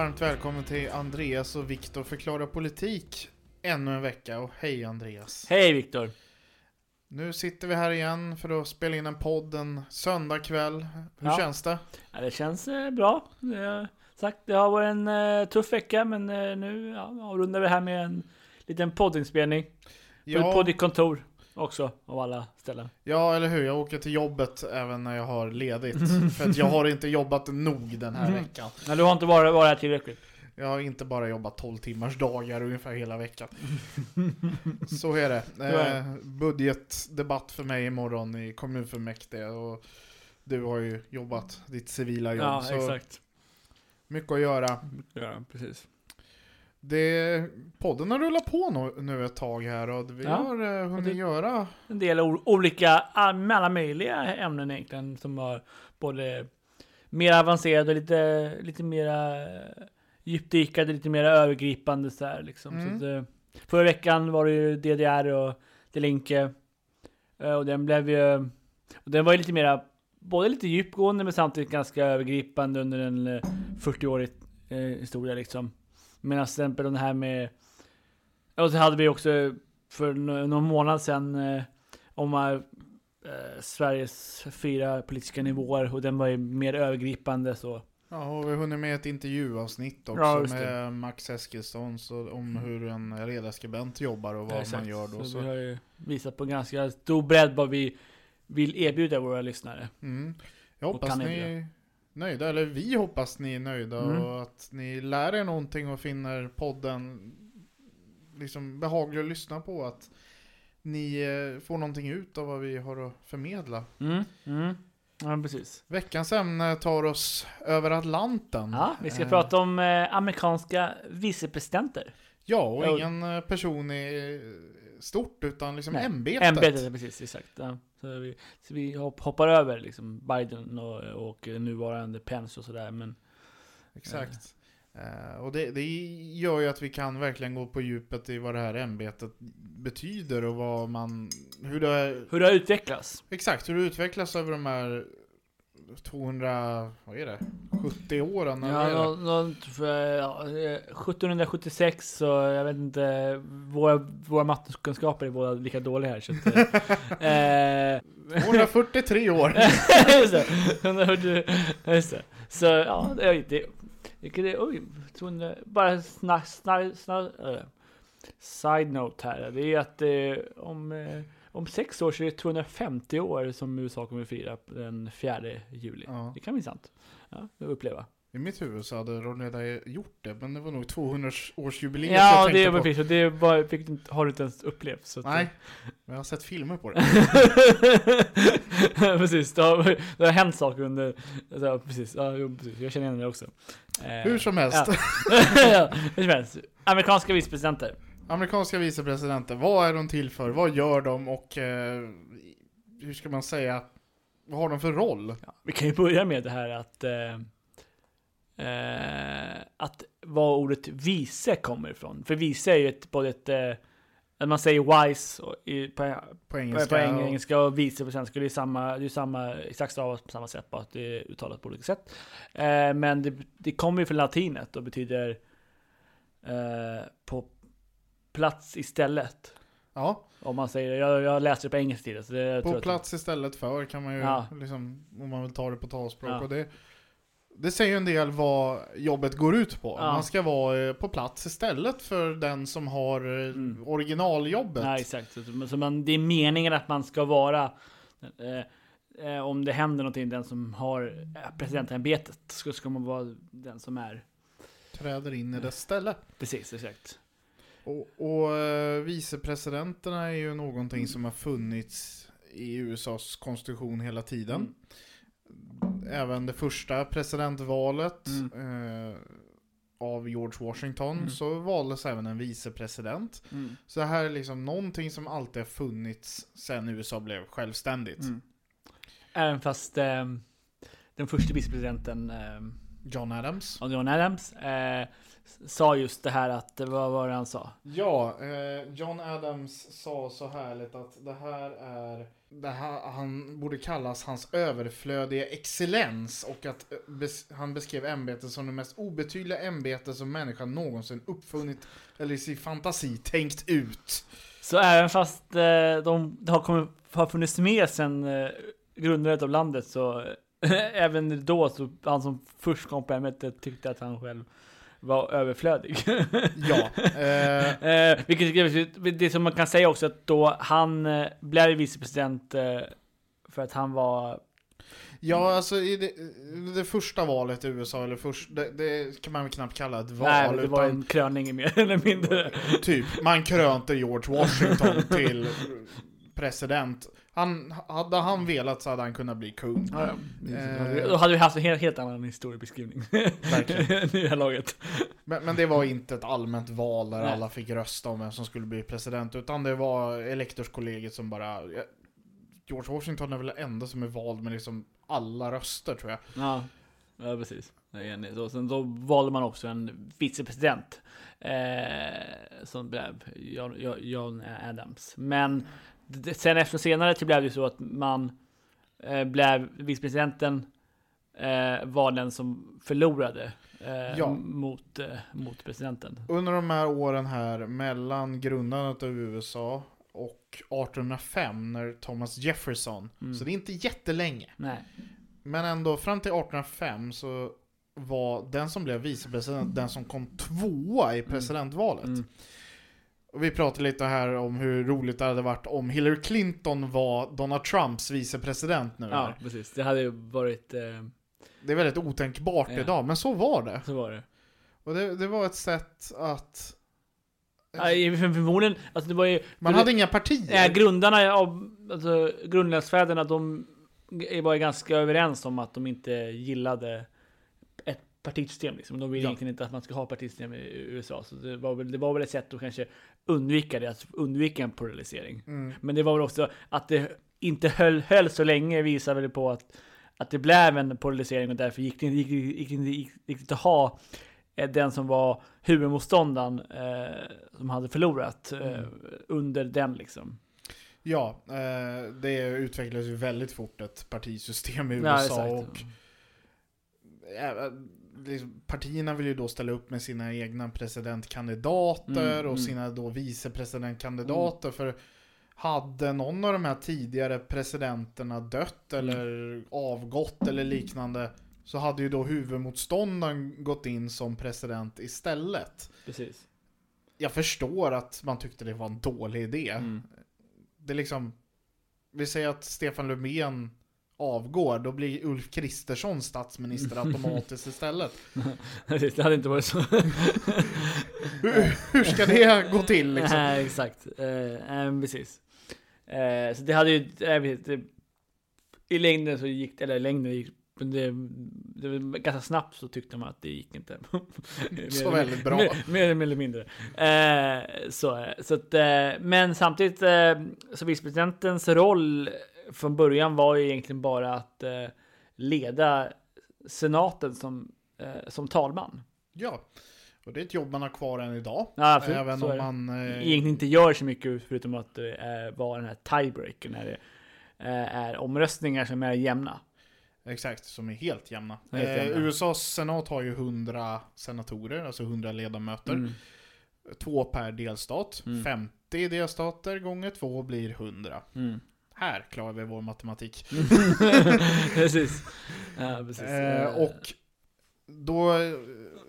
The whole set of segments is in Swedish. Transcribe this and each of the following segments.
Varmt välkommen till Andreas och Viktor förklarar politik ännu en vecka. Och hej Andreas! Hej Viktor! Nu sitter vi här igen för att spela in en podd en söndagkväll. Hur Ja. känns det? Ja, det känns eh, bra. Det, sagt, det har varit en eh, tuff vecka men eh, nu ja, avrundar vi det här med en liten poddinspelning. På, på ditt kontor också av alla ställen. ja, eller hur? Jag åker till jobbet även när jag har ledigt. för att jag har inte jobbat nog den här Mm. veckan. Men du har inte varit, varit här tillräckligt. Jag har inte bara jobbat 12 timmars dagar ungefär hela veckan. Så är det. Eh, budgetdebatt för mig imorgon i kommunfullmäktige. Och du har ju jobbat ditt civila jobb. Ja, så exakt. mycket att göra. Ja, precis. Det, podden har rullat på nu, nu ett tag här och vi Ja, har eh, hunnit göra En del olika, ah, alla möjliga ämnen egentligen som har både mer avancerade och lite, lite mera eh, djupdykade, lite mer övergripande så här liksom. Mm. Så att, eh, förra veckan var det ju DDR och Delinke. Eh, Och den blev ju, och den var ju lite mera, både lite djupgående men samtidigt ganska övergripande under en eh, 40-årig eh, historia liksom. Medan till exempel den här med, och så hade vi också för nå- någon månad sedan eh, om eh, Sveriges fyra politiska nivåer och den var ju mer övergripande så. Ja, och vi har hunnit med ett intervjuavsnitt också Ja, med Max Eskilsson så, om hur en ledarskribent jobbar och vad Exakt. man gör då. Så, Så. vi har ju visat på ganska stor bredd vad vi vill erbjuda våra lyssnare. Mm. Jag hoppas ni nöjda, eller vi hoppas ni är nöjda Mm. och att ni lär er någonting och finner podden liksom behaglig att lyssna på. Att ni eh, får någonting ut av vad vi har att förmedla. Mm, mm. Ja, precis. Veckans ämne tar oss över Atlanten. Ja, vi ska Eh, prata om eh, amerikanska vicepresidenter. Ja, och ingen eh, person är stort utan liksom Nej, ämbetet. Ämbetet, precis, exakt. Ja. Så, vi, så vi hopp- hoppar över liksom Biden och, och nuvarande Pence och sådär. Men Exakt. Eh, och det, det gör ju att vi kan verkligen gå på djupet i vad det här ämbetet betyder och vad man, hur det, hur det har utvecklats. exakt hur det utvecklas över de här 200, vad är det, 70 åren? eller vad är Ja, det? nå- för, ja, eh, 1776 så jag vet inte, våra, våra mattekunskaper är båda lika dåliga här så att, eh, 243 år! just det, 140 just det. Så ja, det det, är, oj, 200, bara snack, snack, snack, äh, side note här, det är att eh, om, eh, om sex år så är det 250 år som USA kommer att fira den 4 juli. Ja. Det kan bli sant. Ja, att uppleva. I mitt huvud så hade de redan gjort det, men det var nog 200-årsjubileet Ja, jag det tänkte är på. precis. Det var, fick, har du inte ens upplevt. Så Nej, men jag har sett filmer på det. precis, det har, det har hänt saker under... Alltså, precis, ja, precis, jag känner igen det också. Eh, Hur som helst. Ja. ja, hur som helst. Amerikanska vicepresidenter. Amerikanska vicepresidenter, vad är de till för? Vad gör de och eh, hur ska man säga? Vad har de för roll? Ja, vi kan ju börja med det här att... Eh, eh, att var ordet vice kommer ifrån. För vice är ju ett, både ett... Eh, man säger wise och i, på, På Engelska, engelska? på engelska och vice på svenska. Det är samma, det är samma, exakt stavat på samma sätt, bara att det är uttalat på olika sätt. Eh, men det, det kommer ju från latinet och betyder eh, på plats istället. Ja, Om man säger, jag, jag läste det på engelska tidigare. Så det, jag tror på att- plats istället för kan man ju, Ja. liksom, om man vill ta det på talspråk. Ja. Och det, det säger en del vad jobbet går ut på. Ja. Man ska vara eh, på plats istället för den som har eh, Mm. originaljobbet. Nej, exakt. Så, man, det är meningen att man ska vara eh, eh, om det händer någonting, den som har presidentämbetet, så ska man vara den som är Träder in i dess ställe. Precis, exakt. Och, och eh, vicepresidenterna är ju någonting som har funnits i USAs konstitution hela tiden. Även det första presidentvalet eh, av George Washington Mm. så valdes även en vicepresident. Mm. Så det här är liksom någonting som alltid har funnits sedan USA blev självständigt. Mm. Även fast eh, den första vicepresidenten eh, John Adams. John Adams eh, sa just det här att, vad var det han sa? Ja, eh, John Adams sa så härligt att det här är, det här, han borde kallas hans överflödiga excellens och att eh, bes, han beskrev ämbetet som det mest obetydliga ämbete som människan någonsin uppfunnit eller i sin fantasi tänkt ut. Så även fast eh, de har, kommit, har funnits med sen eh, grundandet av landet så även då så han som först kom på ämbetet tyckte att han själv var överflödig. Ja, eh, eh, vilket det som man kan säga också att då han eh, blev vicepresident eh, för att han var ja alltså i det, det första valet i USA, eller först, det, det kan man väl knappt kalla ett val. Nej, det var en kröning mer eller mindre. Typ, man krönte George Washington till president. Han, hade han velat så hade han kunnat bli kung. Ja, Eh. ja. Då hade vi haft en helt, helt annan historiebeskrivning. Verkligen. I det här laget. Men, men det var inte ett allmänt val där Nej. alla fick rösta om vem som skulle bli president, utan det var elektorskollegiet som bara... George Washington är väl den enda som är vald med liksom alla röster tror jag. Ja, ja precis. Så, sen då valde man också en vicepresident. Eh, som blev John, John- Adams. Men sen efter senare så blev det ju så att man eh, blev vicepresidenten eh, var den som förlorade eh, Ja. mot, eh, mot presidenten. Under de här åren här mellan grundandet av USA och 1805 när Thomas Jefferson, Mm. så det är inte jättelänge. Nej. Men ändå fram till 1805 så var den som blev vicepresident den som kom tvåa i presidentvalet. Mm. Och vi pratade lite här om hur roligt det hade varit om Hillary Clinton var Donald Trumps vicepresident nu. Ja, precis. Det hade ju varit... Eh, Det är väldigt otänkbart Ja. idag, men så var det. så var det. Och det, det var ett sätt att... Ja, för- förmodligen, alltså det var ju... Man hade inga partier. Ja, grundarna av, alltså grundlagsfäderna, de var ju ganska överens om att de inte gillade partisystem. Liksom. De ville Ja. egentligen inte att man ska ha partisystem i USA. Så det var, väl, det var väl ett sätt att kanske undvika det, att undvika en polarisering. Mm. Men det var väl också att det inte höll, höll så länge visar väl på att, att det blev en polarisering och därför gick det, inte- gick, gick, gick, gick att ha eh, den som var huvudmotståndaren eh, som hade förlorat eh, Mm. under den liksom. Ja, eh, det utvecklades ju väldigt fort ett partisystem i Ja, USA. exakt. och eh, liksom, partierna vill ju då ställa upp med sina egna presidentkandidater Mm, och mm. sina då vicepresidentkandidater. För hade någon av de här tidigare presidenterna dött Mm. eller avgått eller liknande så hade ju då huvudmotståndaren gått in som president istället. Precis. Jag förstår att man tyckte det var en dålig idé. Mm. Det är liksom, vi säger att Stefan Löfven avgår, då blir Ulf Kristersson statsminister automatiskt istället. Det hade inte varit så. Hur, hur ska det gå till liksom? Nej, exakt. Eh, eh, precis. Eh, så det hade ju, det, i längden så gick det, eller i längden gick men det, det var ganska snabbt så tyckte man att det gick inte. Så väldigt bra. Mer, mer eller mindre. Eh, så, så att, eh, men samtidigt, eh, så vicepresidentens roll från början var ju egentligen bara att eh, leda senaten som, eh, som talman. Ja, och det är ett jobb man har kvar än idag. Ja, absolut, Även om man... Eh, egentligen inte gör så mycket förutom att eh, var den här tiebreaker när det eh, är omröstningar som är jämna. Exakt, som är helt jämna. Helt jämna. USAs senat har ju 100 senatorer, alltså 100 ledamöter. Mm. Två per delstat. Mm. 50 delstater gånger två blir 100. Mm. Här klarar vi vår matematik. precis. Ja, precis. Eh, och då,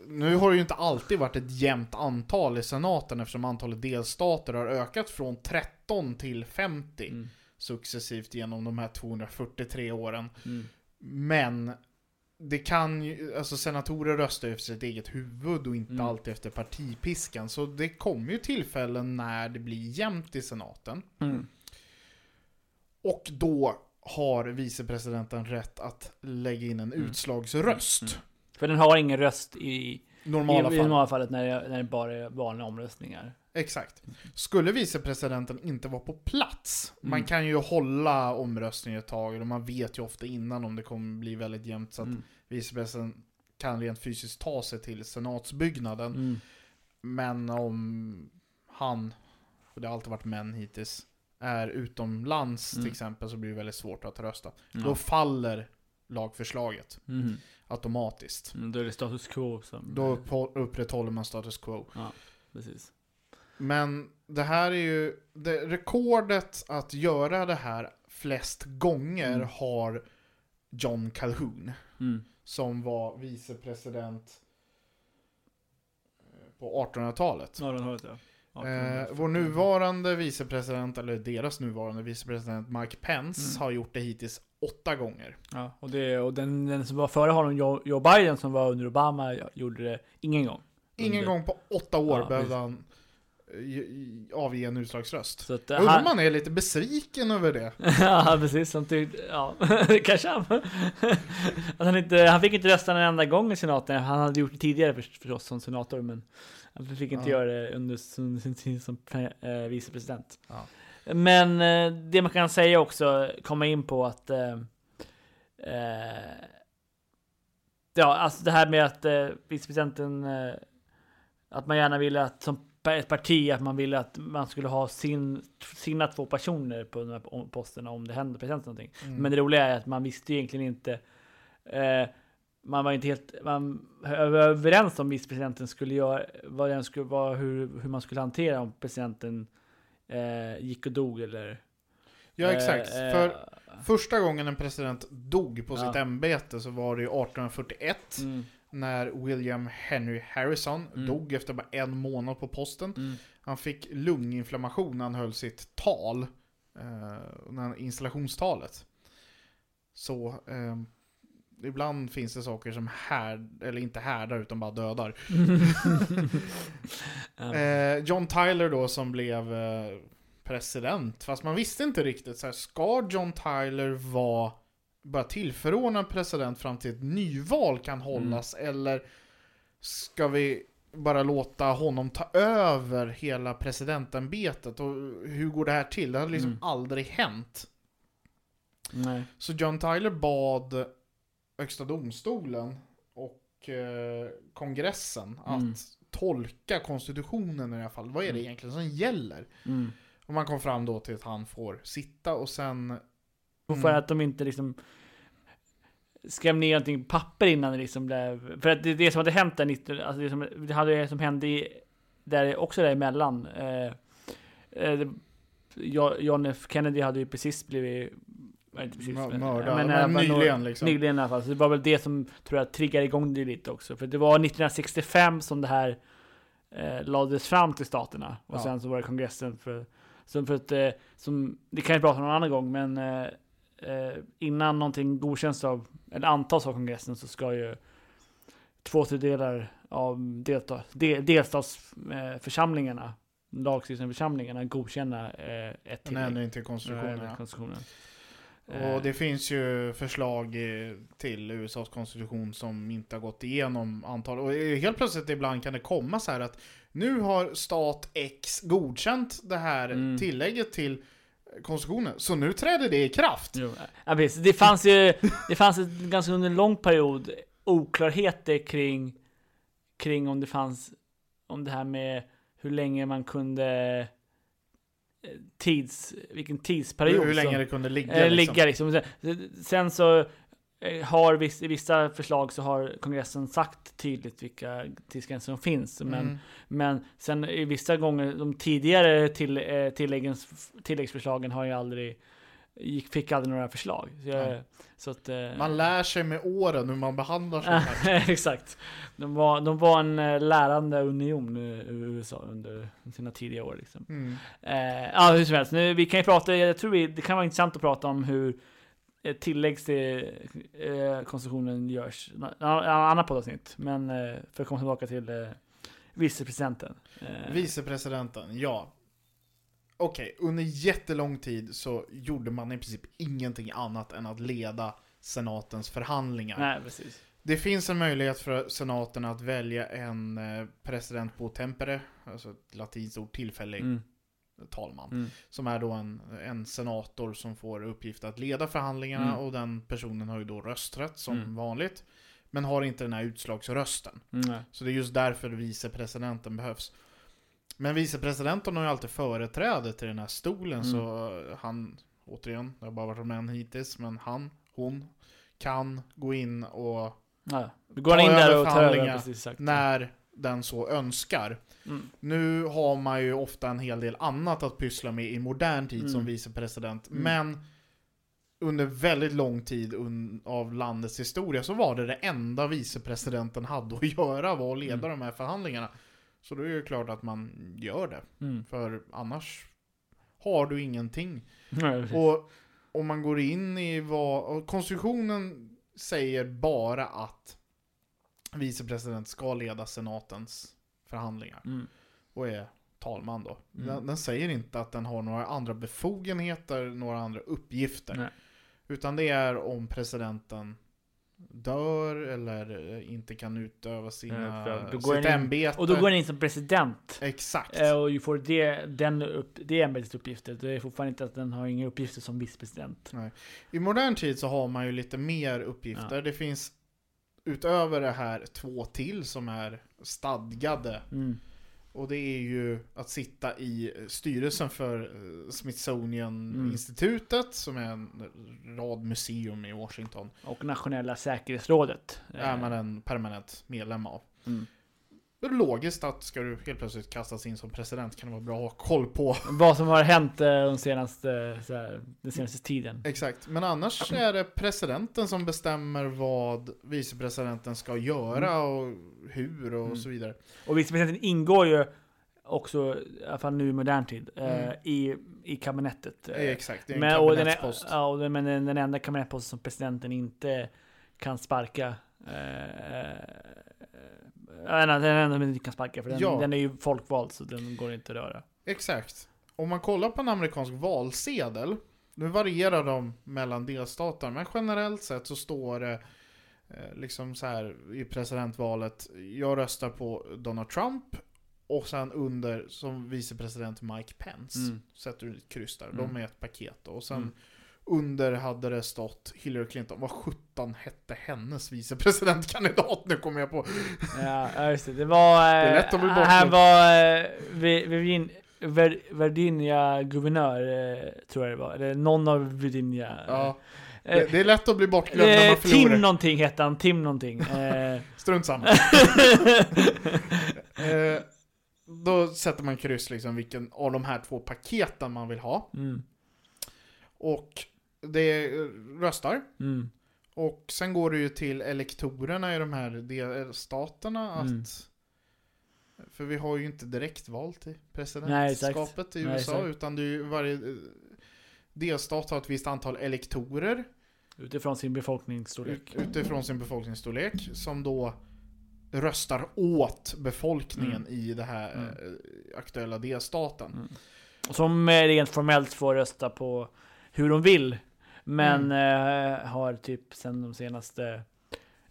nu har det ju inte alltid varit ett jämnt antal i senaten eftersom antalet delstater har ökat från 13 till 50 Mm. successivt genom de här 243 åren. Mm. Men det kan ju, alltså senatorer röstar ju efter sitt eget huvud och inte Mm. alltid efter partipiskan. Så det kommer ju tillfällen när det blir jämnt i senaten. Mm. Och då har vicepresidenten rätt att lägga in en Mm. utslagsröst. Mm. För den har ingen röst i, Normala i, i fall. normalfallet när det, när det bara är vanliga omröstningar. Exakt. Skulle vicepresidenten inte vara på plats, man Mm. kan ju hålla omröstningen ett tag, och man vet ju ofta innan om det kommer bli väldigt jämnt, så att Mm. vicepresidenten kan rent fysiskt ta sig till senatsbyggnaden. Mm. Men om han, och det har alltid varit män hittills, är utomlands Mm. till exempel så blir det väldigt svårt att rösta. Ja. Då faller lagförslaget Mm. automatiskt. Mm, Då är det status quo som... Då upprätthåller man status quo. Precis. Men det här är ju, det, rekordet att göra det här flest gånger Mm. har John Calhoun. Mm. Som var vicepresident eh, på 1800-talet. Ja, den har det. Ja. Eh, vår nuvarande vicepresident, eller deras nuvarande vicepresident Mike Pence Mm. har gjort det hittills åtta gånger. Ja, och, det, och den, den som var före honom, Joe, Joe Biden, som var under Obama, gjorde det ingen gång. Ingen Under- gång på åtta år Ja, behövde visst. han eh, ge- avge en utslagsröst. Så att, Jag undrar han, man är lite besviken över det. ja, precis. Som tyckte, ja, kanske han. han, inte, han fick inte rösta en enda gång i senaten. Han hade gjort det tidigare för, förstås som senator, men han fick inte Ja. göra det under sin tid som eh, vicepresident. Ja. Men eh, det man kan säga också, komma in på att eh, eh, Ja, alltså det här med att eh, vicepresidenten Att man gärna ville att som ett parti att man ville att man skulle ha sin, sina två personer på de här posterna om det händer president någonting. Mm. Men det roliga är att man visste ju egentligen inte eh, Man var inte helt man var överens om vicepresidenten skulle göra vad den skulle vara hur, hur man skulle hantera om presidenten eh, gick och dog eller Ja exakt. eh, eh, För första gången en president dog på Ja. sitt ämbete så var det ju 1841 mm, när William Henry Harrison Mm. dog efter bara en månad på posten. mm, Han fick lunginflammation när han höll sitt tal, eh, installationstalet. Så eh, ibland finns det saker som här, eller inte härdar utan bara dödar. Eh, John Tyler då som blev eh, president, fast man visste inte riktigt så här, ska John Tyler vara bara tillförordnad president fram till ett nyval kan hållas eller ska vi bara låta honom ta över hela presidentämbetet och hur går det här till? Det hade liksom Mm. aldrig hänt. Nej. Så John Tyler bad Högsta domstolen och eh, kongressen Mm. att tolka konstitutionen i alla fall. Vad är det Mm. egentligen som gäller? Mm. Och man kom fram då till att han får sitta och sen... Och för att de inte liksom skrev ner någonting på papper innan det liksom blev, för att det, det som hade hänt där 19, alltså det som, det hade det som hände i, där också däremellan. Eh, eh, det- Jo- John F Kennedy hade ju precis blivit nej, inte precis, Mö- men- men, Men eh, nyligen, några- liksom. Nyligen i alla fall. Så det var väl det som tror jag triggade igång det lite också. För det var 1965 som det här eh, lades fram till staterna. Och Ja. sen så var det kongressen för, som för att, eh, som, det kan vi prata om någon annan gång, men eh, eh, innan någonting godkänns av, eller antas av kongressen så ska ju två tredjedelar av delta, de, delstatsförsamlingarna, lagstiftande församlingarna, godkänna eh, ett En tillägg. ändring till konstitutionen. Eh, ja. konstitutionen. Och det finns ju förslag eh, till USAs konstitution som inte har gått igenom antal. Och eh, helt plötsligt ibland kan det komma så här att nu har stat X godkänt det här Mm. tillägget till konstitutionen. Så nu träder det i kraft. Jo, ja, precis. Det fanns ju, det fanns ett, ganska under en lång period oklarheter kring, kring om det fanns, om det här med hur länge man kunde eh, tids, vilken tidsperiod Hur, hur länge som, det kunde ligga. eh, liksom. ligga liksom. Sen så eh, har viss, i vissa förslag så har kongressen sagt tydligt vilka tidsgränser som finns. Men, Mm. men sen i vissa gånger, de tidigare till, eh, tilläggens, tilläggsförslagen har ju aldrig, gick, fick aldrig några förslag. Så, jag, så att, eh, Man lär sig med åren hur man behandlar sånt. Exakt. De var, de var en eh, lärande union i USA under sina tidiga år. Liksom. Mm. Eh, ja, hur som helst. Nu, vi kan ju prata, jag tror vi, det kan vara intressant att prata om hur tillägg till eh, konstitutionen görs. En annan poddavsnitt, men eh, för att komma tillbaka till eh, vicepresidenten. Eh, Vicepresidenten, ja. Okej, under jättelång tid så gjorde man i princip ingenting annat än att leda senatens förhandlingar. nej, precis. Det finns en möjlighet för senaten att välja en eh, president på tempore, alltså ett latinskt ord, tillfällig Mm, talman. mm, Som är då en, en senator som får uppgift att leda förhandlingarna Mm. och den personen har ju då rösträtt som Mm. vanligt. Men har inte den här utslagsrösten. mm. Så det är just därför vicepresidenten behövs. Men vicepresidenten har ju alltid företräde till den här stolen Mm. så han, återigen, det har bara varit om en hittills, men han, hon kan gå in och Ja, går Ta in där över och tar över, förhandlingar precis när den så önskar. Mm. Nu har man ju ofta en hel del annat att pyssla med i modern tid som Mm. vicepresident. Mm. Men under väldigt lång tid av landets historia så var det det enda vicepresidenten hade att göra var att leda Mm. de här förhandlingarna. Så då är det klart att man gör det. Mm. För annars har du ingenting. Nej. Och om man går in i vad... Konstitutionen säger bara att vicepresident ska leda senatens förhandlingar Mm. och är talman då. Mm. Den, den säger inte att den har några andra befogenheter, några andra uppgifter. Nej. Utan det är om presidenten dör eller eh, inte kan utöva sina, Ja, sitt den ämbete. Och då går han in som president. Exakt. Eh, Och får det, den upp, det ämbetets uppgifter. Det är fortfarande inte att den har inga uppgifter som vicepresident. I modern tid så har man ju lite mer uppgifter. Ja. Det finns utöver det här två till som är stadgade. Mm. Och det är ju att sitta i styrelsen för eh, Smithsonian Mm. som är en rad museum i Washington. Och nationella säkerhetsrådet. är man en permanent medlem av. Mm. Det är logiskt att ska du helt plötsligt kastas in som president kan det vara bra att ha koll på. Vad som har hänt eh, de senaste, så här, den senaste tiden. Exakt, men annars är det presidenten som bestämmer vad vicepresidenten ska göra och hur och Mm. så vidare. Och vicepresidenten ingår ju också, i alla fall nu i modern tid, eh, Mm. i, i kabinettet. eh. Exakt, det är en Men, och den, kabinettspost. ja, och den, men den, den enda kabinettsposten som presidenten inte kan sparka. Eh, den enda inte kan sparka, för den, Ja. den är ju folkvald så den går inte att röra. Exakt. Om man kollar på en amerikansk valsedel, nu varierar de mellan delstater, men generellt sett så står det eh, liksom så här i presidentvalet, jag röstar på Donald Trump och sen under som vicepresident Mike Pence. Mm. Sätter du ett kryss där, Mm. de är ett paket då. Och sen Mm. Under hade det stått Hillary Clinton. Vad sjutton hette hennes vicepresidentkandidat? Nu kommer jag på. Ja, just det. Det var... Det är lätt att bli bortglömd. Han var eh, Vi- Virgin, Ver- Virginia guvernör, eh, tror jag det var. Eller någon av Virginia. Ja, Eh, det, det är lätt att bli bortglömd när eh, man förlorar. Tim någonting hette han, Tim någonting. Eh, Strunt samma. Eh, då sätter man kryss liksom vilken av de här två paketen man vill ha. mm, Och det röstar. mm, Och sen går det ju till elektorerna i de här delstaterna att... Mm. För vi har ju inte direktval till Nej, presidentskapet i Nej, USA, exakt. utan det är ju varje eh, delstat har ett visst antal elektorer utifrån sin befolkningsstorlek. ut, utifrån sin befolkningsstorlek som då röstar åt befolkningen Mm. i det här Mm. eh, aktuella delstaten. Mm. Och som eh, rent formellt får rösta på hur de vill. Men Mm. eh, har typ sen de senaste,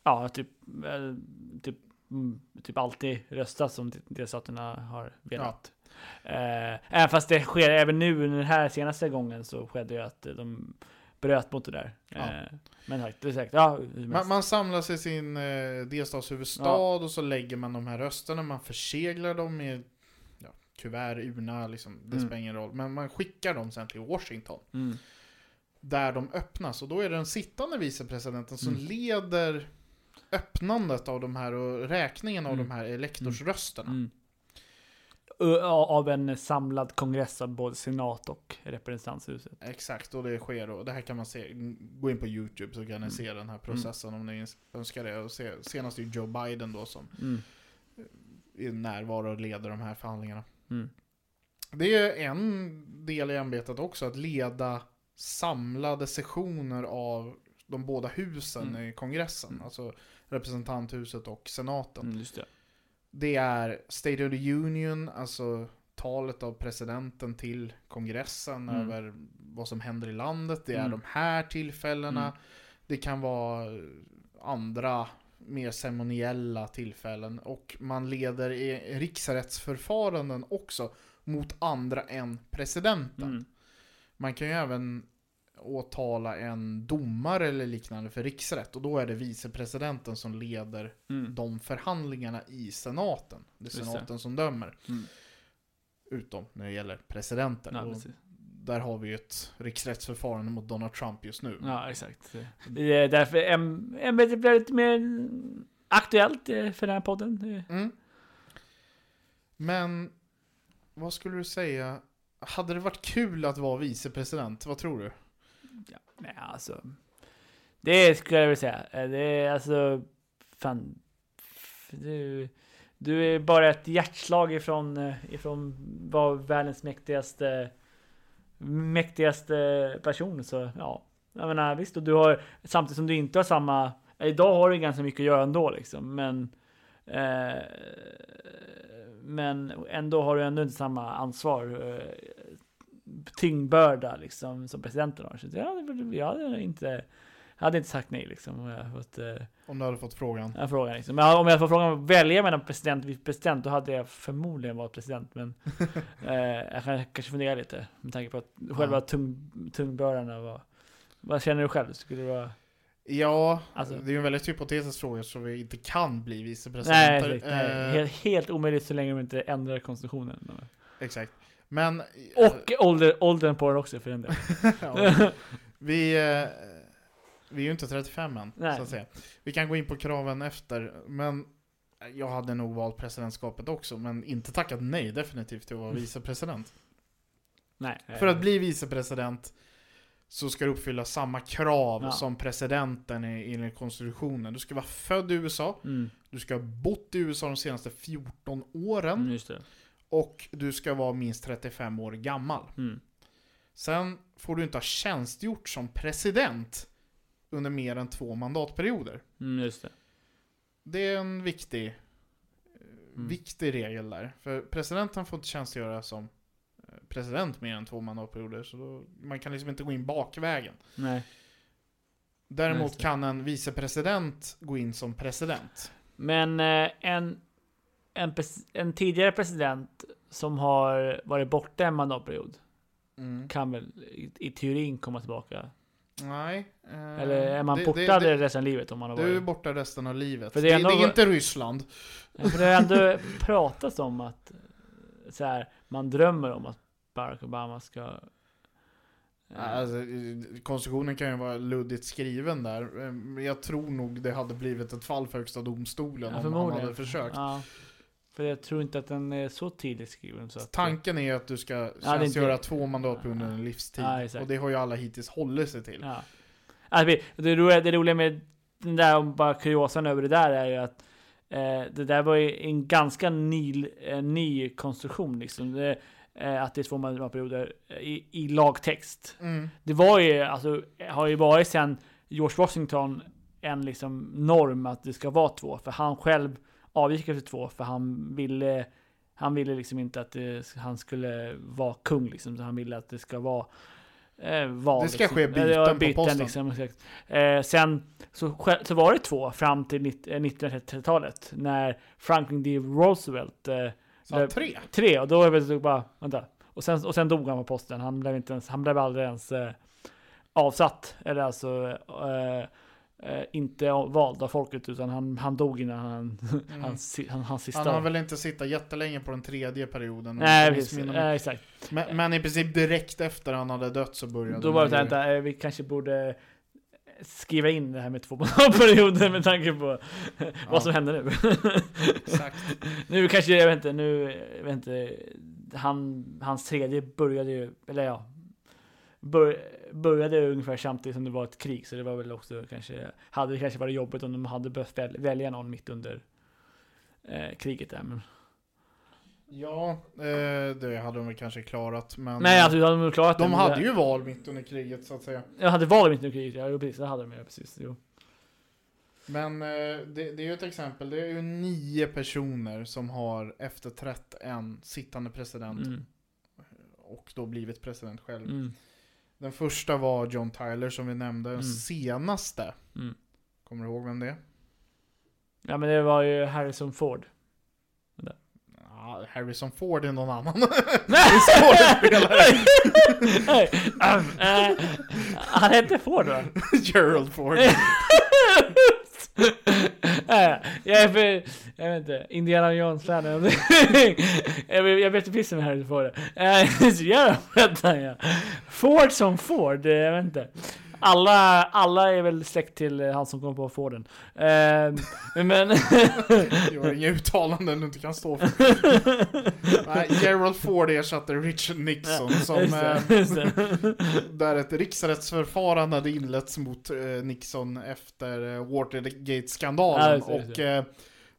ja typ, eh, typ, mm, typ alltid röstat som delstaterna har velat. Eh, även fast det sker även nu, den här senaste gången så skedde ju att eh, de bröt mot det där. Ja. Eh, men det är säkert, ja, Man, man samlas i sin eh, delstatshuvudstad Ja. och så lägger man de här rösterna, man förseglar dem i ja, kuvert, urna, liksom, det Mm. spelar ingen roll. Men man skickar dem sen till Washington. Mm. Där de öppnas och då är det den sittande vicepresidenten som Mm. leder öppnandet av de här och räkningen av Mm. de här elektorsrösterna. Mm. Ö- Av en samlad kongress av både senat och representanthuset. Exakt, och det sker och det här kan man se, gå in på YouTube så kan ni Mm. se den här processen om ni önskar det. Och se, senast är Joe Biden då som Mm. är närvaro och leder de här förhandlingarna. Mm. Det är en del i ämbetet också, att leda samlade sessioner av de båda husen Mm. i kongressen. Mm. Alltså representanthuset och senaten. Mm, det. Det är State of the Union, alltså talet av presidenten till kongressen Mm. över vad som händer i landet. Det är Mm. de här tillfällena. Mm. Det kan vara andra mer ceremoniella tillfällen. Och man leder i riksrättsförfaranden också mot andra än presidenten. Man kan ju även åtala en domare eller liknande för riksrätt. Och då är det vicepresidenten som leder Mm. de förhandlingarna i senaten. Det är senaten som dömer. Mm. Utom när det gäller presidenten. Ja, där har vi ju ett riksrättsförfarande mot Donald Trump just nu. ja, exakt. Det är därför äm- ämbetet blev lite mer aktuellt eh, för den här podden. Mm. Men vad skulle du säga? Hade det varit kul att vara vicepresident? Vad tror du? Ja, nej, alltså. Det skulle jag vilja säga. Eh, det är alltså... Fan. Du, du är bara ett hjärtslag ifrån, eh, ifrån var världens mäktigaste mäktigaste person. Så ja, jag menar visst. Och du har samtidigt som du inte har samma. Idag har du ganska mycket att göra ändå liksom, men. Eh, men ändå har du ändå inte samma ansvar. Eh, tyngdbörda liksom som presidenten har. Så jag hade, jag hade inte. Jag hade inte sagt nej liksom. Om jag fått, eh, Om du hade fått frågan. här frågan liksom. Men om jag får frågan att välja mellan president och vicepresident, då hade jag förmodligen varit president. Men eh, jag kan kanske fundera lite med tanke på att själva Ja. tung, tungbördan av vad, vad känner du själv? Skulle det vara? Ja, Alltså- det är ju en väldigt hypotetisk fråga så vi inte kan bli Nej, vicepresidenter. nej. Eh, Helt, helt omöjligt så länge de inte ändrar konstitutionen. exakt. Men... Och ålder, åldern på den också för den delen. ja, vi, eh, vi är ju inte 35 än, Nej. så att säga. Vi kan gå in på kraven efter, men jag hade nog valt presidentskapet också, men inte tackat nej definitivt till att vara Mm. vicepresident. Nej. För att bli vicepresident så ska du uppfylla samma krav Ja. som presidenten i- enligt konstitutionen. Du ska vara född i USA, Mm, du ska ha bott i USA de senaste 14 åren mm, och du ska vara minst 35 år gammal. Mm. Sen får du inte ha tjänstgjort som president under mer än två mandatperioder. Mm, just det. Det är en viktig, Mm. viktig regel där. För presidenten får inte tjänstgöra som president mer än två mandatperioder. Så då, man kan liksom inte gå in bakvägen. Nej. Däremot kan en vicepresident gå in som president. Men eh, en, en, en tidigare president som har varit borta en mandatperiod kan väl i, i teorin komma tillbaka? Nej. eh, Eller är man det- borta det, det, resten av livet om man har Du är varit? borta resten av livet. För det, är är det, ändå- är inte Ryssland. För det har ändå pratats om att eh, så här, man drömmer om att Barack Obama ska... eh, Alltså, konstitutionen kan ju vara luddigt skriven där. eh, Men jag tror nog det hade blivit ett fall för högsta domstolen ja, om han hade försökt. Ja, för jag tror inte att den är så tydligt skriven. Så Tanken är att du ska det är inte- två mandatperioder under en livstid. Ja, och det har ju alla hittills hållit sig till. Ja. Alltså, det, roliga, det roliga med den där, om bara kuriosan över det där är ju att det där var ju en ganska ny, eh, ny konstruktion liksom. Det, eh, att det är två mandatperioder eh, i, i lagtext. Mm. Det var ju, alltså, har ju varit sedan George Washington en liksom norm att det ska vara två. För han själv avgick efter två, för han ville han ville liksom inte att det, han skulle vara kung liksom, så han ville att det ska vara eh, val. Det ska liksom. ske Ja, det var byten på posten. Liksom. Eh, sen så, så var det två fram till nitt- eh, 1930-talet när Franklin D. Roosevelt eh, Det- tre. tre och då var det bara, vänta. Och sen, och sen dog han på posten. Han blev inte ens, han blev aldrig ens eh, avsatt. Eller alltså eh, eh, inte av- folket utan han, han dog innan han, Mm. hans, han, hans sista Han har väl inte sitta jättelänge på den tredje perioden. Nej, precis. Eh, exakt. men, men i princip direkt efter han hade dött så började Då var det man så här, ju- vänta, eh, vi kanske borde skriva in det här med två mandatperioder med tanke på vad som händer nu. Exakt. nu kanske, jag vet inte, nu, jag vet inte, han, hans tredje började ju, eller ja, bör, började ungefär samtidigt som det var ett krig, så det var väl också kanske, hade det kanske varit jobbigt om de hade behövt väl, välja någon mitt under eh, kriget där. Men, Ja, eh, det hade de väl kanske klarat. Men Nej, alltså, de hade nog klarat det, de men hade det- ju val mitt under kriget så att säga. Jag hade val mitt under kriget, ja precis, det hade de ju, precis. Jo. Men eh, det, det är ju ett exempel. Det är ju nio personer som har efterträtt en sittande president Mm. och då blivit president själv. Mm. Den första var John Tyler som vi nämnde. Den Mm. senaste, Mm. kommer du ihåg vem det är? Ja men det var ju Harrison Ford. Ja, Harrison Ford är någon annan. Skådespelare. Ähm, eh, Han hette Ford va? Gerald Ford. Eh, jag är för, jag vet inte, Indiana Jones-fan jag, vet- jag vet inte precis vem Harrison Ford är. Så gör. Ford som Ford, eh, jag vet inte. Alla, alla är väl släkt till eh, han som kom på Forden. Eh, men... Gör inga uttalanden du inte kan stå för. Nej, Gerald Ford ersatte Richard Nixon som eh, det. där ett riksrättsförfarande hade inletts mot eh, Nixon efter eh, Watergate-skandalen. Ja, och eh,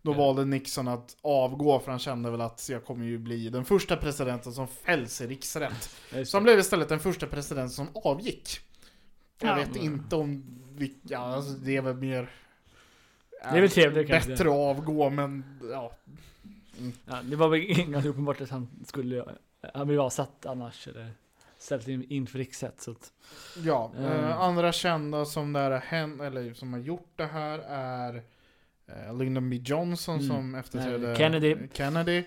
då valde Nixon att avgå för han kände väl att jag kommer ju bli den första presidenten som fälls i riksrätt. Så han blev istället den första presidenten som avgick. Jag Ja, vet inte om vilka, alltså det är väl mer... Det är väl trevligt kanske. Bättre att avgå men ja. Ja, det var väl ganska uppenbart att han skulle, han blev avsatt annars eller ställt in inför riksrätt. Så att, Ja, Mm. eh, andra kända som, där har hänt, eller som har gjort det här är eh, Lyndon B Johnson Mm. som efterträdde Eh, Kennedy. Kennedy.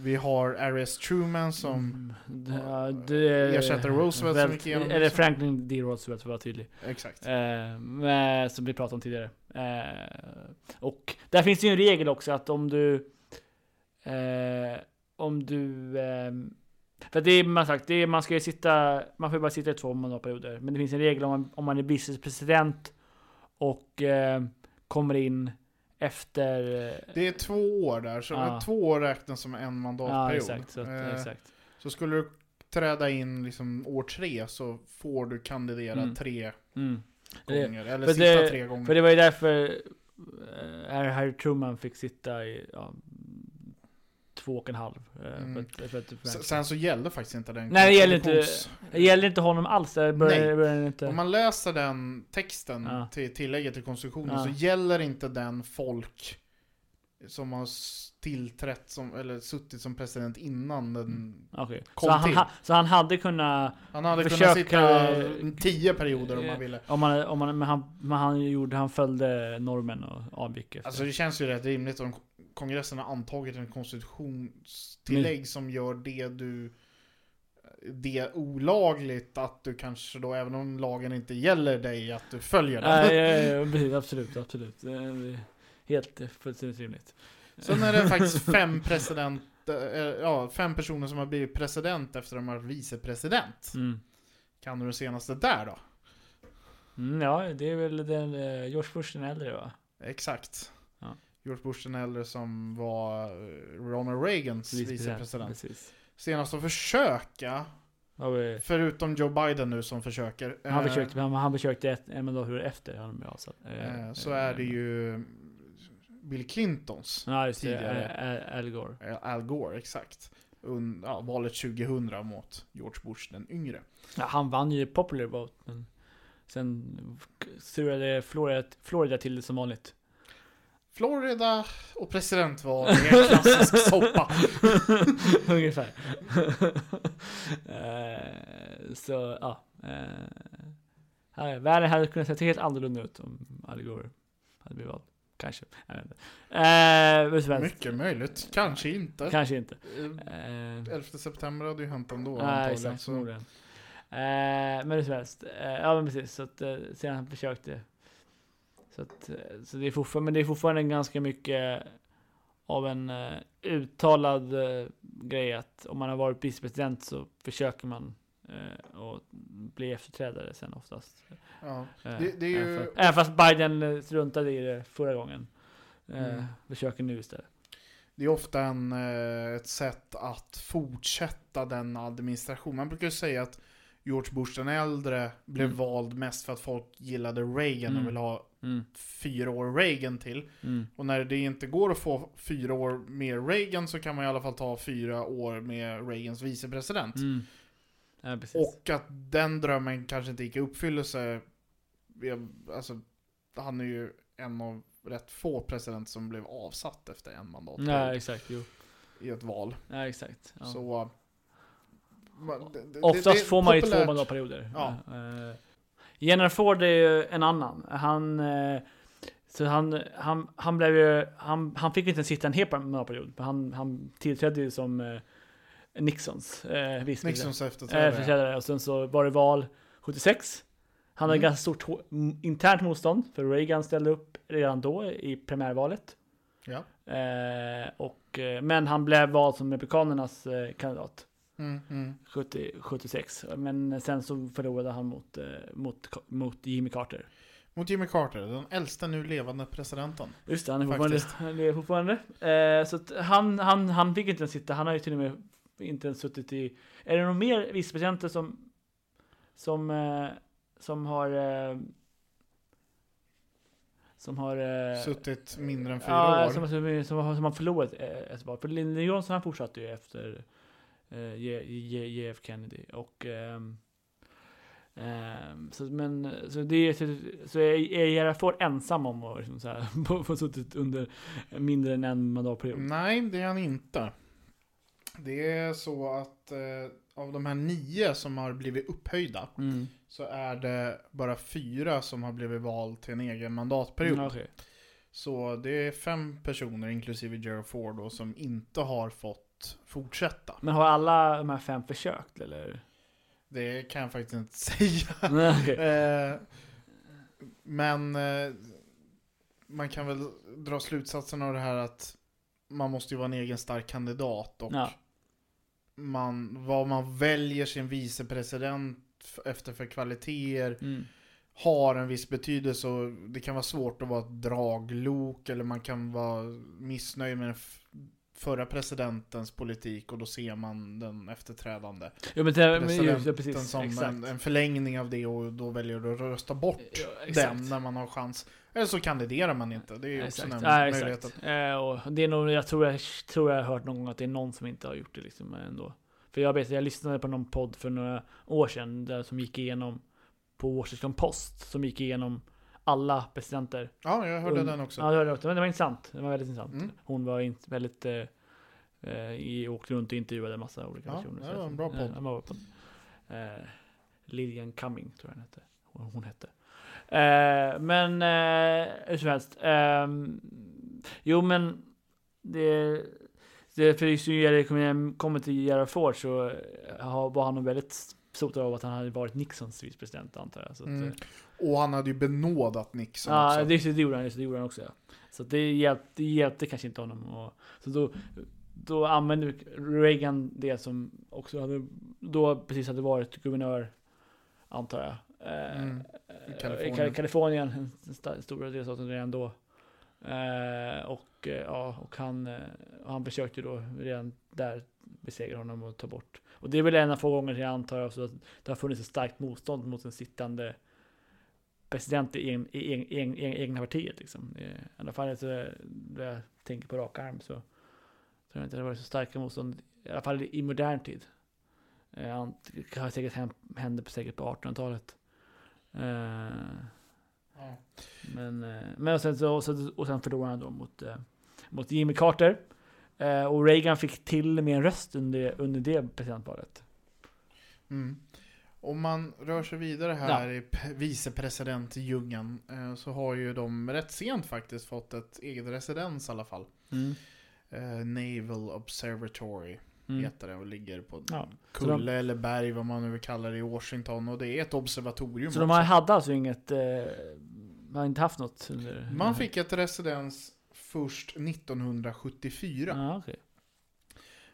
Vi har R.S. Truman som Mm, det, det, ersätter Roosevelt som gick igenom Eller. Franklin D. Roosevelt för att vara tydlig. Exakt. Eh, som vi pratade om tidigare. Eh, och där finns det ju en regel också att om du eh, om du ehm, för det är man sagt, det är, man ska ju sitta, man får ju bara sitta i två mandatperioder. Men det finns en regel om man, om man är vicepresident och eh, kommer in efter... Det är två år där, så Ja. två år räknas som en Ja, mandatperiod. exakt. Så, Eh, exakt. så skulle du träda in liksom år tre så får du kandidera Mm. tre Mm. Det- gånger. Eller för sista det- tre gånger. För det var ju därför eh, Harry Truman fick sitta i ja, två och en halv. eh, Mm. För för för Sen så gällde faktiskt inte den Nej, det gäller inte- det gäller inte honom alls. Börjar, inte. Om man läser den texten Ja. till tillägget till konstitutionen Ja. så gäller inte den folk som har tillträtt som, eller suttit som president innan den... Okej. kom Så, han, till. ha, så han hade kunnat, Han hade Försöka- kunnat sitta tio perioder om man ville. om man, om man, men han, men han gjorde, han följde normen och avgick efter. Alltså det känns ju rätt rimligt om kongressen har antagit en konstitutionstillägg som gör det du det är olagligt att du kanske då, även om lagen inte gäller dig, att du följer den. Nej, ja, ja, absolut, absolut. Helt eh, fullständigt rimligt. Sen är det faktiskt fem president, eh, ja, fem personer som har blivit president efter att de har varit vicepresident. Mm. Kan du det senaste där då? Mm, ja, det är väl den eh, George Bush den äldre va? Exakt. Ja. George Bush den äldre som var eh, Ronald Reagans vicepresident. Precis. Senast att försöka, vi- förutom Joe Biden nu som försöker. Han eh, försökte, han, han försökte ett, en mandatperiod efter han blev avsatt. Eh, eh, Så är det ju Bill Clintons, Ja, tidigare. Al- Gore. eh, Al Gore, exakt. Un, ja, valet 2000 mot George Bush den yngre. Ja, han vann ju popular vote, men sen surrade Florida, Florida till det som vanligt. Florida och presidentval är en klassisk soppa. Ungefär. Eh, så, ja. eh, världen hade kunnat se helt annorlunda ut om Al Gore hade blivit vald. Kanske. Jag vet inte. Helst. Mycket möjligt, kanske inte. Kanske inte. Eh, 11 september hade ju hänt ändå antagligen. exakt. Så. Men hur som helst. Ja, men precis. Så att, sen han försökte. Så, att, eh, så det är fortfarande, men det är fortfarande ganska mycket av en eh, uttalad eh, grej att om man har varit vicepresident så försöker man eh, att bli efterträdare sen oftast. Ja. Det- det är ju- även, fast, Biden struntade i det förra gången. Mm. Försöker nu istället. Det är ofta en, ett sätt att fortsätta den administration. Man brukar ju säga att George Bush den äldre blev Mm. vald mest för att folk gillade Reagan Mm. och ville ha Mm. fyra år Reagan till. Mm. Och när det inte går att få fyra år med Reagan så kan man i alla fall ta fyra år med Reagans vicepresident. Mm. Ja. Och att den drömmen kanske inte gick i uppfyllelse. Alltså, han är ju en av rätt få presidenter som blev avsatt efter en mandatperiod Ja, exakt. Jo. i ett val. Ja, exakt. Ja. Så... man- det- Oftast det får man ju två mandatperioder. Ja. Uh, General Ford är ju en annan. Han, eh, så han, han, han blev ju, han, han fick inte sitta en hel för Han, han tillträdde ju som eh, Nixons uh, Nixons Eh, efterträdare. Och sen så var det val 76. Han hade Mm. ganska stort internt motstånd, för Reagan ställde upp redan då i primärvalet. Ja. Eh, och, eh, men han blev vald som Republikanernas eh, kandidat. Mm, mm. 70, 76. Men sen så förlorade han mot, eh, mot, mot Jimmy Carter. Mot Jimmy Carter, den äldsta nu levande presidenten. Just det, han är fortfarande. Han lever fortfarande. Eh, så att han, han, han fick inte ens sitta. Han har ju till och med inte ens suttit i... Är det någon mer vicepresidenter som, som, eh, som har... Eh, som har... Eh, Suttit mindre än fyra ja, år. Som, som, som, har, som har förlorat eh, ett val. För Lyndon Johnson han fortsatte ju efter JF Kennedy. Och... ehm, ehm, så, men, så det så, är är Gerhard Ford ensam om att liksom så här, få- suttit under mindre än en mandatperiod. Nej, det är han inte. Det är så att eh, av de här nio som har blivit upphöjda Mm. så är det bara fyra som har blivit vald till en egen mandatperiod. Mm, okej. Så det är fem personer, inklusive Gerald Ford, då, som inte har fått fortsätta. Men har alla de här fem försökt eller? Det kan jag faktiskt inte säga. Nej. Eh, men eh, man kan väl dra slutsatsen av det här att man måste ju vara en egen stark kandidat och Ja. man, vad man väljer sin vicepresident efter för kvaliteter Mm. har en viss betydelse och det kan vara svårt att vara ett draglok eller man kan vara missnöjd med den förra presidentens politik och då ser man den efterträdande Jo men, det, men presidenten ja, precis, som exakt. en, en förlängning av det och då väljer du att rösta bort Ja, den när man har chans. Eller så kandiderar man inte. Det är ju också Exakt. en Ja, möjlighet. Att, Eh, det är nog, jag tror jag, tror jag har hört någon gång att det är någon som inte har gjort det liksom ändå. För jag vet, jag lyssnade på någon podd för några år sedan där som gick igenom på Washington Post som gick igenom alla presidenter. ja, jag hörde den också. Ja, det var, det var intressant. Det var väldigt intressant. Mm. Hon var inte väldigt eh, eh, i, åkte runt och intervjuade en massa olika Ja, personer. det Så var en jag- bra podd. en bra podd. Eh, Lilian Cumming tror jag hon hette. Hon, hon hette. Eh, men eh, hur som helst. ehm, jo men det, det för just när det kommer- till Gerald Ford så eh, har- var han väldigt sotad av att han hade varit Nixons vicepresident antar jag. Så att, Mm. eh, Och han hade ju benådat Nixon Ja, också. det, det gjorde han, det gjorde han också. Ja. Så det, hjälpte, det hjälpte kanske inte honom. Och, så då, då använde Reagan det som också hade, då precis hade varit guvernör, antar jag. Eh, Mm, eh, i Kalifornien. Kal- Kalifornien, en sta- stora delstaten redan då. Eh, och, eh, ja, och han, eh, och han försökte då redan där besegra honom och ta bort. Och det är väl en av få gånger jag antar jag, så att det har funnits ett starkt motstånd mot en sittande president i, egen, i, egen, i, egen, i egna partiet. Liksom. I alla fall när jag tänker på rak arm så tror jag inte det har varit så starka motstånd, i alla fall i modern tid. Eh, Det har säkert hände på, säkert på 1800-talet. Eh, men, eh, men och sen, så, och sen, och sen förlorade han då mot, mot Jimmy Carter. Eh, och Reagan fick till och med en röst under, under det presidentvalet. Mm. Om man rör sig vidare här i p- vicepresidentdjungeln eh, så har ju de rätt sent faktiskt fått ett eget residens i alla fall. Eh, Naval Observatory Mm. heter det och ligger på Ja. kulle eller berg vad man nu vill kalla det i Washington och det är ett observatorium Så de också. har- hade alltså inget, eh, man har inte haft något under... Man fick ett residens först 1974. Ja, okej.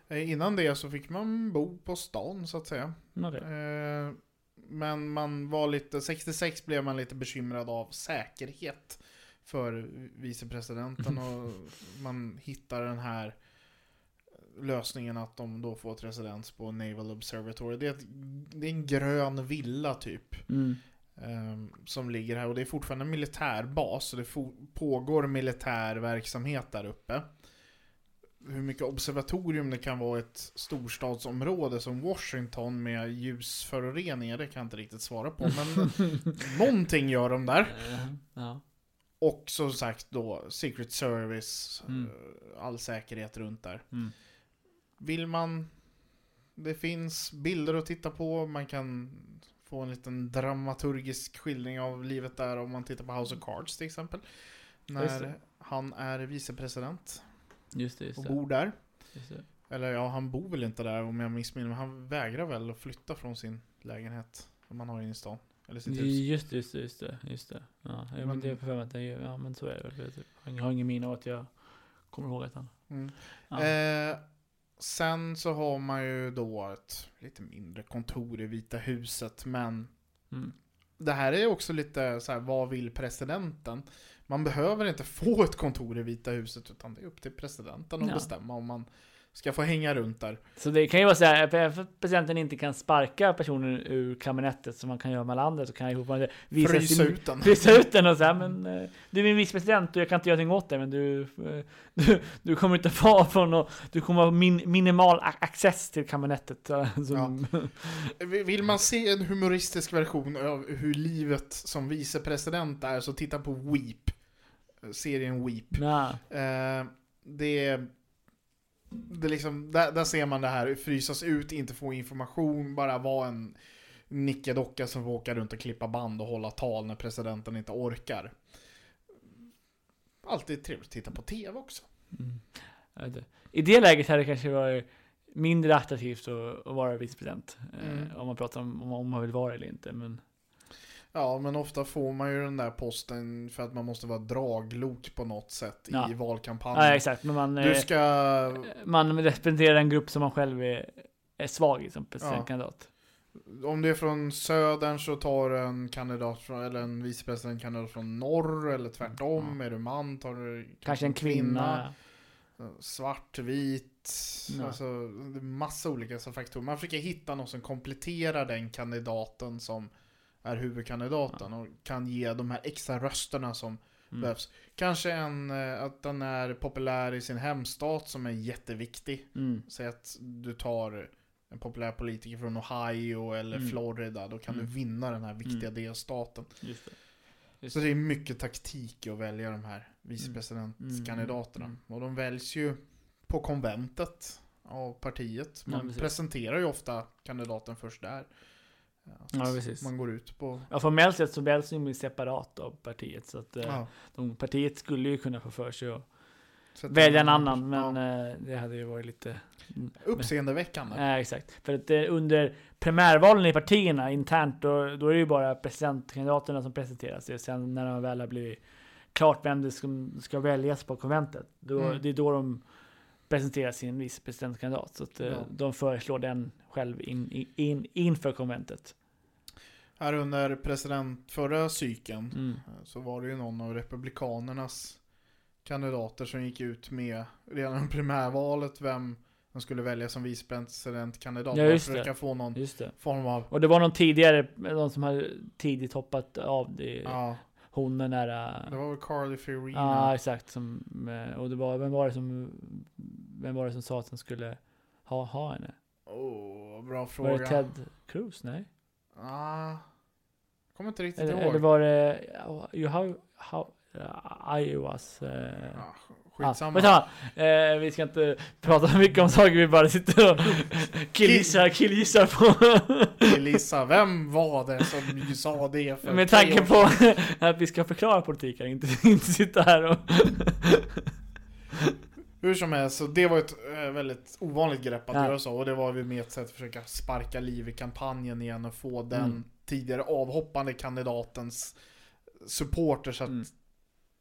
Eh, Innan det så fick man bo på stan så att säga. Okej. Eh, Men man var lite, 66 blev man lite bekymrad av säkerhet för vicepresidenten och man hittar den här lösningen att de då får ett residens på Naval Observatory. Det är, ett, det är en grön villa typ. Mm. Ehm, som ligger här och det är fortfarande en militärbas så det pågår militär verksamhet där uppe. Hur mycket observatorium det kan vara i ett storstadsområde som Washington med ljusföroreningar, det kan jag inte riktigt svara på. Men någonting gör de där. Eh, Ja. Och som sagt då Secret Service, Mm. eh, all säkerhet runt där. Mm. Vill man... Det finns bilder att titta på, man kan få en liten dramaturgisk skildring av livet där om man tittar på House of Cards till exempel. När han är vicepresident Just det, just och bor där. Eller ja, han bor väl inte där om jag missminner mig. Han vägrar väl att flytta från sin lägenhet som han har inne i stan. Eller sitt hus. Just det, just det, just det. Just det. Ja, men Men- det är för mig ja men så är det väl. Jag har ingen minne av att jag kommer ihåg att han... Mm. Ja. Eh, sen så har man ju då ett lite mindre kontor i Vita huset, men Mm. det här är också lite så här, vad vill presidenten? Man behöver inte få ett kontor i Vita huset, utan det är upp till presidenten att Ja. bestämma om man ska få hänga runt där. Så det kan ju vara så här, för att presidenten inte kan sparka personen ur kabinettet som man kan göra med alla andra så kan ju fortfarande visa Frysa sin, ut den. frysa ut den och säga men eh, du är min vicepresident och jag kan inte göra någonting åt det men du, eh, du, du kommer inte få från och du kommer ha min, minimal access till kabinettet. eh, Som, Vill man se en humoristisk version av hur livet som vicepresident är, så titta på Weep. Serien Weep. Nej. Eh, det, det liksom, där, där ser man det här, frysas ut, inte få information, bara vara en nickedocka som får åka runt och klippa band och hålla tal när presidenten inte orkar. Alltid trevligt att titta på TV också. Mm. I det läget hade det kanske varit mindre attraktivt att, att vara vicepresident. eh, Mm. Om man pratar om, om, man vill vara eller inte. Men, Ja, men ofta får man ju den där posten för att man måste vara draglok på något sätt Ja. i valkampanjen. ja, exakt. Men man, Du eh, ska, man representerar en grupp som man själv är, är svag i som presidentkandidat. om du är från södern så tar en kandidat från, eller en vicepresidentkandidat från norr eller tvärtom. Är du man tar du Kanske en kvinna. Svart, vit, Ja. alltså det massa olika faktorer. Man försöker hitta någon som kompletterar den kandidaten som är huvudkandidaten och kan ge de här extra rösterna som Mm. behövs. Kanske en, eh, att den är populär i sin hemstat som är jätteviktig. Mm. Säg att du tar en populär politiker från Ohio eller Mm. Florida, då kan Mm. du vinna den här viktiga Mm. delstaten. Just det. Just Så det är mycket taktik att välja de här vicepresidentkandidaterna. Mm. Och de väljs ju på konventet av partiet. Ja, Man precis. presenterar ju ofta kandidaten först där. Ja, precis. Man går ut på... Ja, formellt sett så de ju separat av partiet. Så att eh, Ja, de, partiet skulle ju kunna få för sig att att välja en annan. Men ja. eh, det hade ju varit lite... Uppseendeväckande. Nej, exakt. För att eh, under primärvalen i partierna internt, då, då är det ju bara presidentkandidaterna som presenteras. Och sen när de väl har blivit klart vem det ska, ska väljas på konventet, då, Mm. det är då de presenterar sin vicepresidentkandidat. Så att eh, Ja. de föreslår den själv in, in, in, inför konventet. Här under president förra cykeln Mm. eh, så var det ju någon av republikanernas kandidater som gick ut med redan i primärvalet vem de skulle välja som vicepresidentkandidat. Ja, just för att det. få någon Just det. form av... Och det var någon tidigare, någon som hade tidigt hoppat av det. Ja, Hon den där... det var väl Carly Fiorina. Ja, exakt. Som, eh, och det var, vem var det som, vem var det som sa att han skulle ha, ha henne? Åh, bra Var fråga. det Ted Cruz? Nej? Ah, kommer inte riktigt Eller, ihåg. eller var det, you how, uh, Iowas? Uh, Ja, skitsamma. Ah, eh, vi ska inte prata mycket om saker, vi bara sitter och killgissar, killgissar på. Elisa, vem var det som sa det för Med tanke på att vi ska förklara politik här, inte, inte sitta här och... Hur som helst, så det var ett eh, väldigt ovanligt grepp att Ja. göra så. Och det var ju med ett sätt att försöka sparka liv i kampanjen igen och få den Mm. tidigare avhoppande kandidatens supporters att Mm.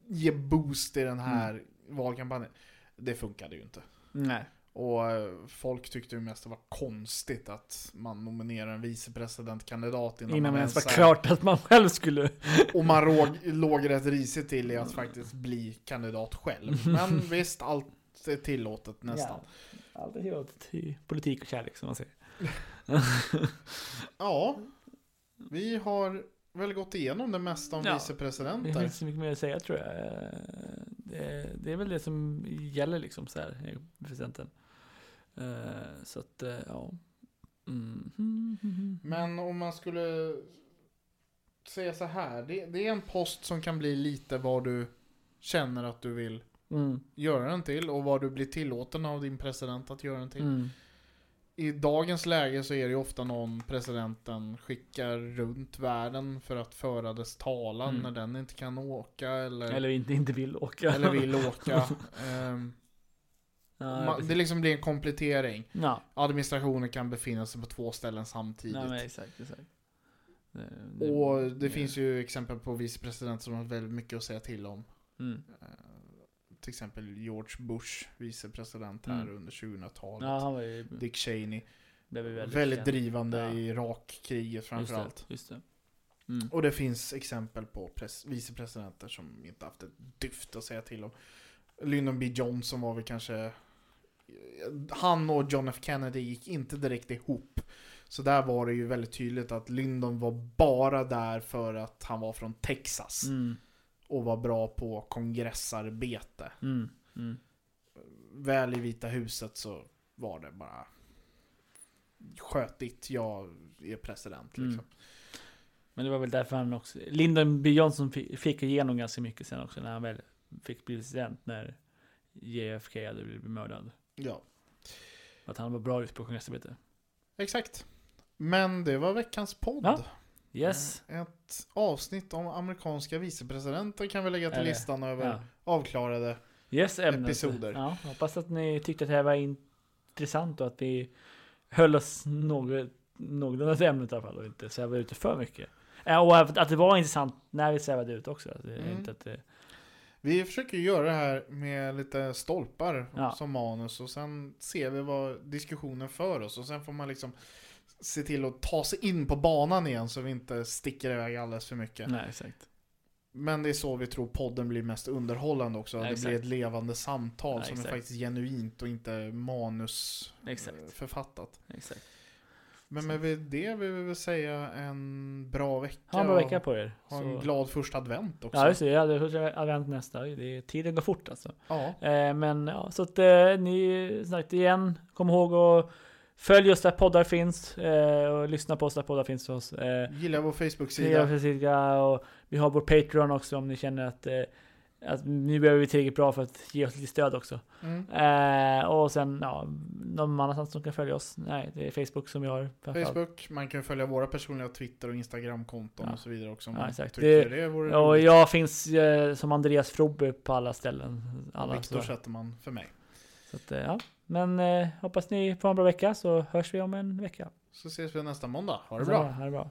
Ge boost i den här valkampanjen. Det funkade ju inte. Nej. Och eh, folk tyckte ju mest det var konstigt att man nominerar en vicepresidentkandidat innan, Innan man ens var klart att man själv skulle... Och man låg, låg rätt risigt till i att faktiskt bli kandidat själv. Men visst, allt är tillåtet nästan. Ja, allt är tillåtet till politik och kärlek som man säger. Ja, vi har väl gått igenom det mesta om Ja, Det vicepresidenter. finns inte så mycket mer att säga tror jag. Eh, Det, det är väl det som gäller liksom så här presidenten. Eh, Så att, eh, ja. Mm. Men om man skulle säga så här. Det, det är en post som kan bli lite vad du känner att du vill Mm. göra den till och vad du blir tillåten av din president att göra den till. Mm. I dagens läge så är det ju ofta någon presidenten skickar runt världen för att föra dess talan Mm. när den inte kan åka eller, Eller inte, inte vill åka. eller vill åka. Ehm, ja, det liksom blir en komplettering. ja. Administrationen kan befinna sig på två ställen samtidigt. Men exakt, exakt. Det, det, och det finns ju exempel på vicepresidenter som har väldigt mycket att säga till om. Mm. Till exempel George Bush, vicepresident här Mm. under 2000-talet. Ja, han var ju, Dick Cheney. Väldigt, väldigt, drivande Ja. i Irakkriget framförallt. Just det. Just det. Mm. Och det finns exempel på pres- vicepresidenter som inte haft ett dyft att säga till om. Lyndon B Johnson var väl kanske... Han och John F Kennedy gick inte direkt ihop. Så där var det ju väldigt tydligt att Lyndon var bara där för att han var från Texas. Mm. Och var bra på kongressarbete. Mm. Mm. Väl i Vita huset så var det bara... Sköt ditt, jag är president Mm. liksom. Men det var väl därför han också, Lyndon B Johnson fi- fick igenom ganska mycket sen också när han väl fick bli president när JFK hade blivit mördad. Ja. Att han var bra just på kongressarbete. Exakt. Men det var veckans podd. Ja. Yes. Eh, Ett avsnitt om amerikanska vicepresidenter kan vi lägga till Eller- listan över Ja. avklarade. Yes, ämnet. Episoder. Ja, hoppas att ni tyckte att det här var intressant och att vi höll oss något, någorlunda till ämnet i alla fall och inte svävade ut det för mycket. Ja, Och att det var intressant när vi svävade ut också. Att Mm. inte att det, Vi försöker göra det här med lite stolpar Ja. som manus och sen ser vi vad diskussionen för oss och sen får man liksom se till att ta sig in på banan igen så vi inte sticker iväg alldeles för mycket. nej, exakt. Men det är så vi tror podden blir mest underhållande också. Ja, det exakt. blir ett levande samtal Ja, som är exakt. faktiskt genuint och inte manus Exakt. Men med det vill vi väl säga en bra vecka. Ha en bra vecka på er. Ha en Så- glad första advent också. Ja, just det. Jag hade första advent nästa. Det är, tiden går fort alltså. Ja, Eh, men ja, så att eh, ni, sagt igen, kom ihåg att följ oss där poddar finns. Eh, och lyssna på oss där poddar finns för oss. Eh, Gilla vår Sida. Facebook-sida. Och vi har vår Patreon också om ni känner att, eh, att nu behöver vi tillräckligt bra för att ge oss lite stöd också. Mm. Eh, och sen, ja, någon annanstans som kan följa oss? Nej, det är Facebook som vi har. Facebook, man kan följa våra personliga Twitter och Instagram-konton Ja. och så vidare också. Ja, exakt. Det- det, Och roligt. jag finns eh, som Andreas Frobbe på alla ställen. Alla Viktor sätter man för mig. Så att, eh, ja. Men eh, hoppas ni får en bra vecka så hörs vi om en vecka. Så ses vi nästa måndag. Ha det bra. Ha det bra.